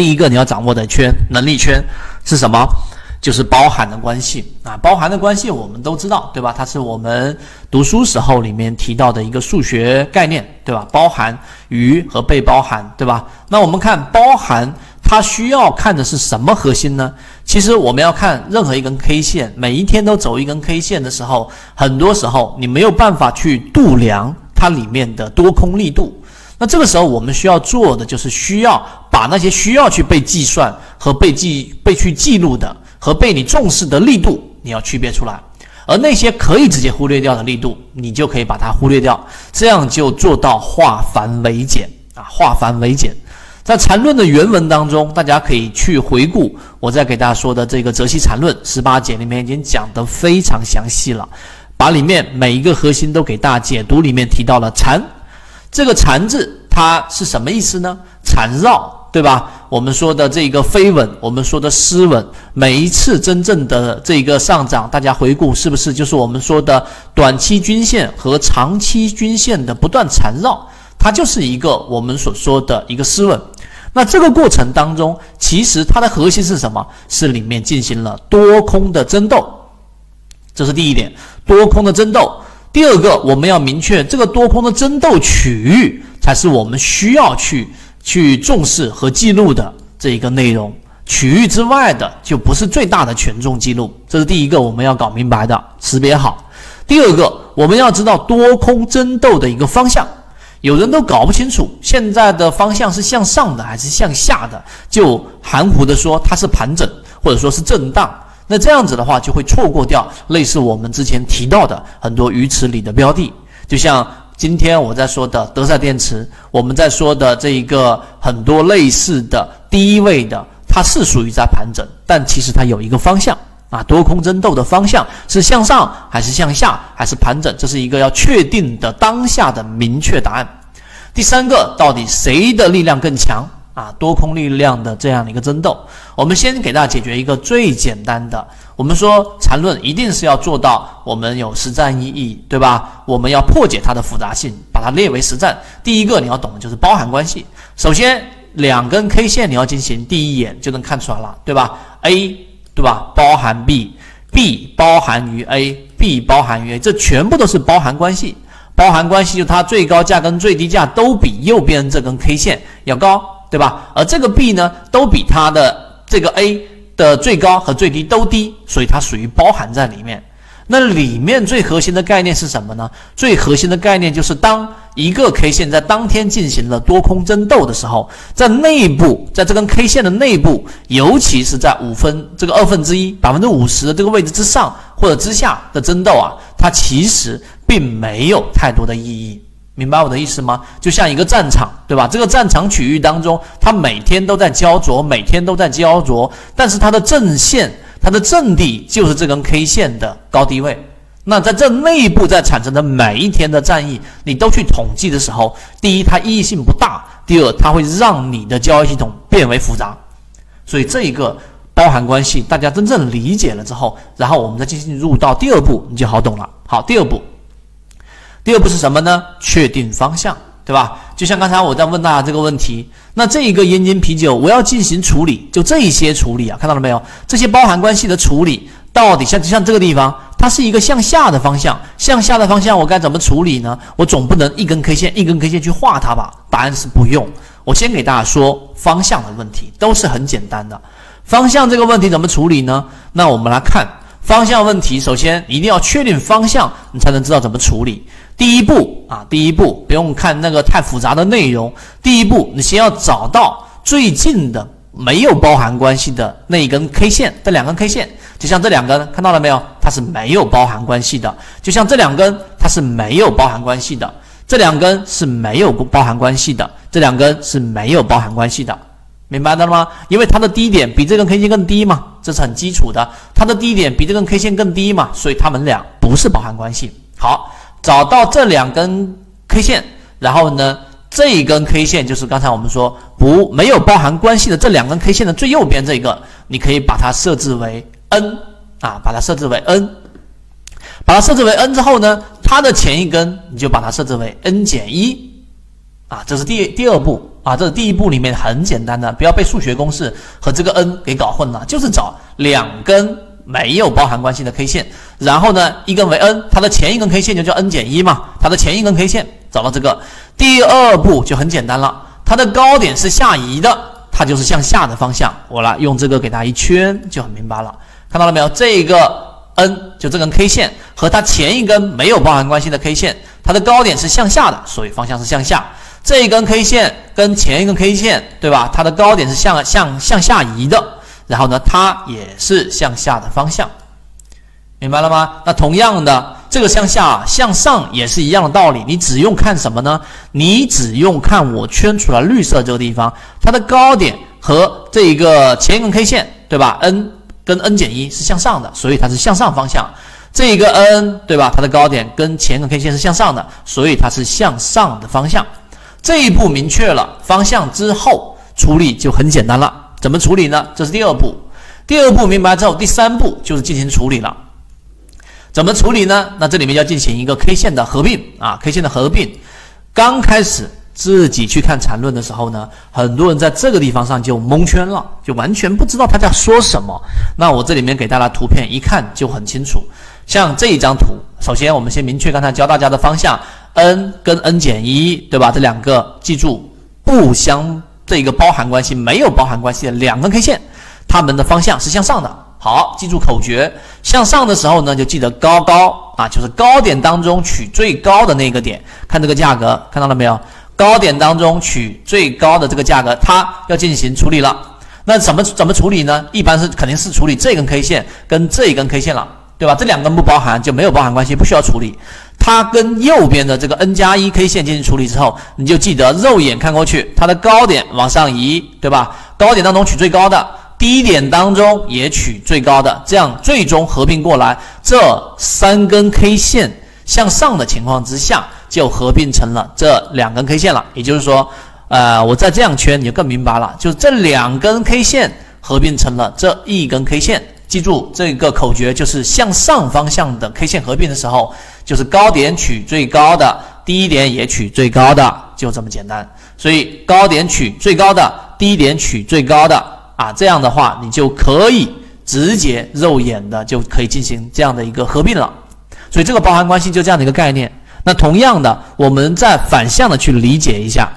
第一个你要掌握的圈能力圈是什么？就是包含的关系啊，包含的关系我们都知道，对吧？它是我们读书时候里面提到的一个数学概念，对吧？包含与和被包含，对吧？那我们看包含，它需要看的是什么核心呢？其实我们要看任何一根 K 线，每一天都走一根 K 线的时候，很多时候你没有办法去度量它里面的多空力度。那这个时候我们需要做的就是需要把那些需要去被计算和被记被去记录的。和被你重视的力度，你要区别出来，而那些可以直接忽略掉的力度，你就可以把它忽略掉，这样就做到化繁为简啊，化繁为简。在缠论的原文当中，大家可以去回顾我在给大家说的这个《泽西缠论》十八节里面已经讲得非常详细了，把里面每一个核心都给大家解读。里面提到了缠，这个缠字它是什么意思呢？缠绕。对吧？我们说的这个飞稳，我们说的失稳，每一次真正的这个上涨，大家回顾是不是就是我们说的短期均线和长期均线的不断缠绕？它就是一个我们所说的一个失稳。那这个过程当中，其实它的核心是什么？是里面进行了多空的争斗，这是第一点，多空的争斗。第二个，我们要明确这个多空的争斗区域，才是我们需要去。去重视和记录的这一个内容区域之外的，就不是最大的权重记录。这是第一个我们要搞明白的，识别好。第二个，我们要知道多空争斗的一个方向，有人都搞不清楚现在的方向是向上的还是向下的，就含糊的说它是盘整或者说是震荡。那这样子的话，就会错过掉类似我们之前提到的很多鱼池里的标的，就像。今天我在说的德赛电池，我们在说的这一个很多类似的低位的，它是属于在盘整，但其实它有一个方向啊，多空争斗的方向是向上还是向下还是盘整，这是一个要确定的当下的明确答案。第三个，到底谁的力量更强？啊，多空力量的这样的一个争斗，我们先给大家解决一个最简单的。我们说缠论一定是要做到我们有实战意义，对吧？我们要破解它的复杂性，把它列为实战。第一个你要懂的就是包含关系。首先，两根 K 线你要进行第一眼就能看出来了，对吧？A 对吧？包含 B，B 包含于 A，B 包含于 A，这全部都是包含关系。包含关系就它最高价跟最低价都比右边这根 K 线要高。对吧？而这个 B 呢，都比它的这个 A 的最高和最低都低，所以它属于包含在里面。那里面最核心的概念是什么呢？最核心的概念就是，当一个 K 线在当天进行了多空争斗的时候，在内部，在这根 K 线的内部，尤其是在五分这个二分之一百分之五十的这个位置之上或者之下的争斗啊，它其实并没有太多的意义。明白我的意思吗？就像一个战场，对吧？这个战场区域当中，它每天都在焦灼，每天都在焦灼，但是它的阵线、它的阵地就是这根 K 线的高低位。那在这内部在产生的每一天的战役，你都去统计的时候，第一，它意义性不大；第二，它会让你的交易系统变为复杂。所以这一个包含关系，大家真正理解了之后，然后我们再进行入到第二步，你就好懂了。好，第二步。第二步是什么呢？确定方向，对吧？就像刚才我在问大家这个问题，那这一个燕京啤酒我要进行处理，就这一些处理啊，看到了没有？这些包含关系的处理，到底像像这个地方，它是一个向下的方向，向下的方向我该怎么处理呢？我总不能一根 K 线一根 K 线去画它吧？答案是不用。我先给大家说方向的问题，都是很简单的。方向这个问题怎么处理呢？那我们来看方向问题，首先一定要确定方向，你才能知道怎么处理。第一步啊，第一步不用看那个太复杂的内容。第一步，你先要找到最近的没有包含关系的那一根 K 线，这两根 K 线，就像这两根，看到了没有？它是没有包含关系的。就像这两根，它是没有包含关系的。这两根是没有包含关系的。这两根是没有包含关系的，明白了吗？因为它的低点比这根 K 线更低嘛，这是很基础的。它的低点比这根 K 线更低嘛，所以它们俩不是包含关系。好。找到这两根 K 线，然后呢，这一根 K 线就是刚才我们说不没有包含关系的这两根 K 线的最右边这个，你可以把它设置为 N 啊，把它设置为 N，把它设置为 N 之后呢，它的前一根你就把它设置为 N 减一啊，这是第第二步啊，这是第一步里面很简单的，不要被数学公式和这个 n 给搞混了，就是找两根没有包含关系的 K 线，然后呢，一根为 n，它的前一根 K 线就叫 n 减一嘛，它的前一根 K 线找到这个，第二步就很简单了，它的高点是下移的，它就是向下的方向，我来用这个给它一圈就很明白了，看到了没有？这个 n 就这根 K 线和它前一根没有包含关系的 K 线。它的高点是向下的，所以方向是向下。这一根 K 线跟前一根 K 线，对吧？它的高点是向向向下移的，然后呢，它也是向下的方向，明白了吗？那同样的，这个向下向上也是一样的道理。你只用看什么呢？你只用看我圈出来绿色这个地方，它的高点和这一个前一根 K 线，对吧？n 跟 n 减一是向上的，所以它是向上方向。这一个 n 对吧？它的高点跟前一个 K 线是向上的，所以它是向上的方向。这一步明确了方向之后，处理就很简单了。怎么处理呢？这是第二步。第二步明白之后，第三步就是进行处理了。怎么处理呢？那这里面要进行一个 K 线的合并啊，K 线的合并。刚开始自己去看缠论的时候呢，很多人在这个地方上就蒙圈了，就完全不知道他在说什么。那我这里面给大家图片，一看就很清楚。像这一张图，首先我们先明确刚才教大家的方向，n 跟 n 减一，对吧？这两个记住不相这个包含关系，没有包含关系的两根 K 线，它们的方向是向上的。好，记住口诀，向上的时候呢，就记得高高啊，就是高点当中取最高的那个点。看这个价格，看到了没有？高点当中取最高的这个价格，它要进行处理了。那怎么怎么处理呢？一般是肯定是处理这根 K 线跟这一根 K 线了。对吧？这两根不包含就没有包含关系，不需要处理。它跟右边的这个 n 加一 K 线进行处理之后，你就记得肉眼看过去，它的高点往上移，对吧？高点当中取最高的，低点当中也取最高的，这样最终合并过来，这三根 K 线向上的情况之下，就合并成了这两根 K 线了。也就是说，呃，我再这样圈，你就更明白了，就这两根 K 线合并成了这一根 K 线。记住这个口诀，就是向上方向的 K 线合并的时候，就是高点取最高的，低点也取最高的，就这么简单。所以高点取最高的，低点取最高的啊，这样的话你就可以直接肉眼的就可以进行这样的一个合并了。所以这个包含关系就这样的一个概念。那同样的，我们再反向的去理解一下，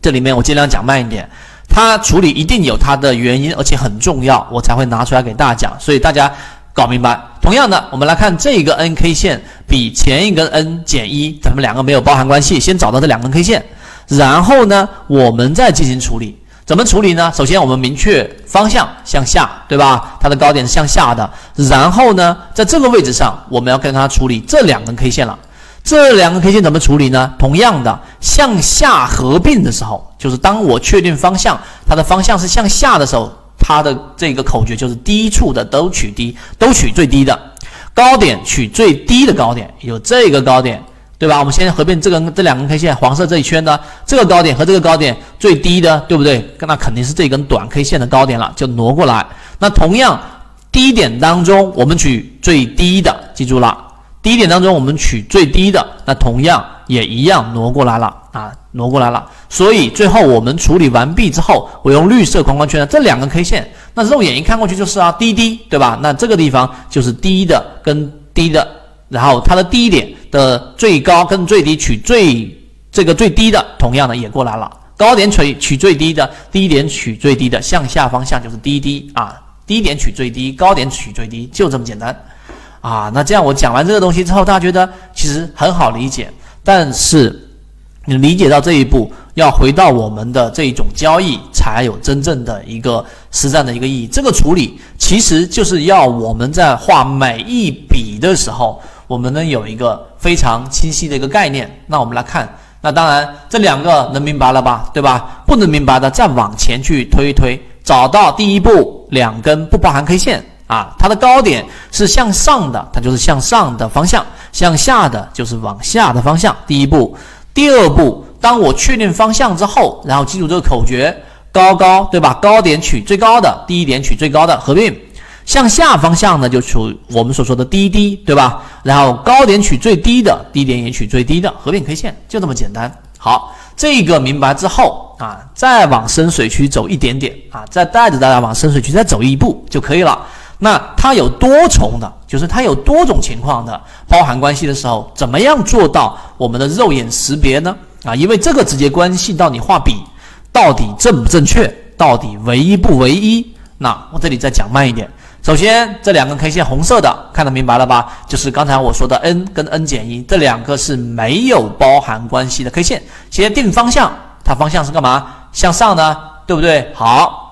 这里面我尽量讲慢一点。它处理一定有它的原因，而且很重要，我才会拿出来给大家讲。所以大家搞明白。同样的，我们来看这个 n K 线比前一根 n 减一，咱们两个没有包含关系。先找到这两根 K 线，然后呢，我们再进行处理。怎么处理呢？首先我们明确方向向下，对吧？它的高点是向下的。然后呢，在这个位置上，我们要跟它处理这两根 K 线了。这两根 K 线怎么处理呢？同样的，向下合并的时候，就是当我确定方向，它的方向是向下的时候，它的这个口诀就是低处的都取低，都取最低的高点，取最低的高点，有这个高点，对吧？我们先合并这个这两根 K 线，黄色这一圈的这个高点和这个高点最低的，对不对？那肯定是这根短 K 线的高点了，就挪过来。那同样低点当中，我们取最低的，记住了。低点当中，我们取最低的，那同样也一样挪过来了啊，挪过来了。所以最后我们处理完毕之后，我用绿色框框圈的这两个 K 线，那肉眼一看过去就是啊，低低，对吧？那这个地方就是低的跟低的，然后它的低点的最高跟最低取最这个最低的，同样的也过来了。高点取取最低的，低点取最低的，向下方向就是低低啊，低点取最低，高点取最低，就这么简单。啊，那这样我讲完这个东西之后，大家觉得其实很好理解。但是你理解到这一步，要回到我们的这一种交易，才有真正的一个实战的一个意义。这个处理其实就是要我们在画每一笔的时候，我们能有一个非常清晰的一个概念。那我们来看，那当然这两个能明白了吧？对吧？不能明白的，再往前去推一推，找到第一步两根不包含 K 线。啊，它的高点是向上的，它就是向上的方向；向下的就是往下的方向。第一步，第二步，当我确定方向之后，然后记住这个口诀：高高，对吧？高点取最高的，低点取最高的，合并。向下方向呢，就取我们所说的低低，对吧？然后高点取最低的，低点也取最低的，合并 K 线，就这么简单。好，这个明白之后啊，再往深水区走一点点啊，再带着大家往深水区再走一步就可以了。那它有多重的，就是它有多种情况的包含关系的时候，怎么样做到我们的肉眼识别呢？啊，因为这个直接关系到你画笔到底正不正确，到底唯一不唯一。那我这里再讲慢一点。首先，这两根 K 线红色的看得明白了吧？就是刚才我说的 n 跟 n 减一这两个是没有包含关系的 K 线。先定方向，它方向是干嘛？向上呢，对不对？好，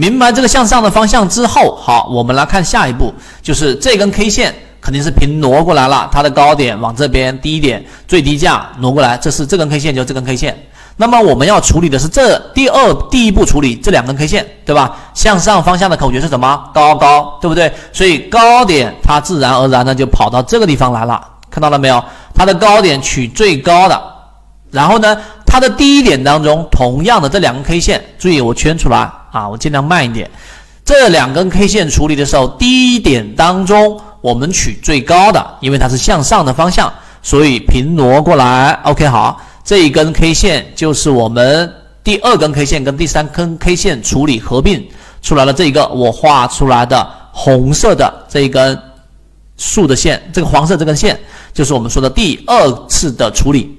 明白这个向上的方向之后，好，我们来看下一步，就是这根 K 线肯定是平挪过来了，它的高点往这边，低一点最低价挪过来，这是这根 K 线，就这根 K 线。那么我们要处理的是这第二第一步处理这两根 K 线，对吧？向上方向的口诀是什么？高高，对不对？所以高点它自然而然的就跑到这个地方来了，看到了没有？它的高点取最高的，然后呢，它的低点当中同样的这两根 K 线，注意我圈出来啊，我尽量慢一点。这两根 K 线处理的时候，低点当中我们取最高的，因为它是向上的方向，所以平挪过来。OK，好。这一根 K 线就是我们第二根 K 线跟第三根 K 线处理合并出来了这一个我画出来的红色的这一根竖的线，这个黄色这根线就是我们说的第二次的处理，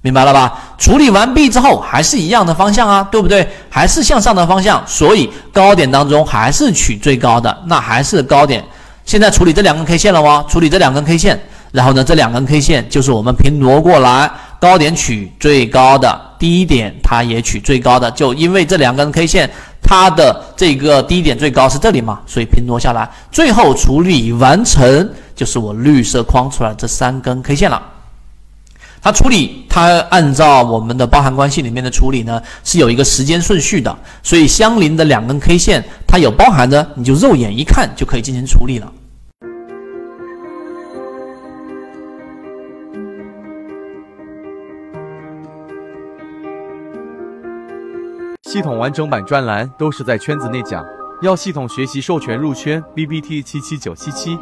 明白了吧？处理完毕之后还是一样的方向啊，对不对？还是向上的方向，所以高点当中还是取最高的，那还是高点。现在处理这两根 K 线了吗？处理这两根 K 线，然后呢，这两根 K 线就是我们平挪过来。高点取最高的，低点它也取最高的，就因为这两根 K 线，它的这个低点最高是这里嘛，所以平挪下来，最后处理完成就是我绿色框出来这三根 K 线了。它处理，它按照我们的包含关系里面的处理呢，是有一个时间顺序的，所以相邻的两根 K 线，它有包含的，你就肉眼一看就可以进行处理了。系统完整版专栏都是在圈子内讲，要系统学习授权入圈，B B T 七七九七七。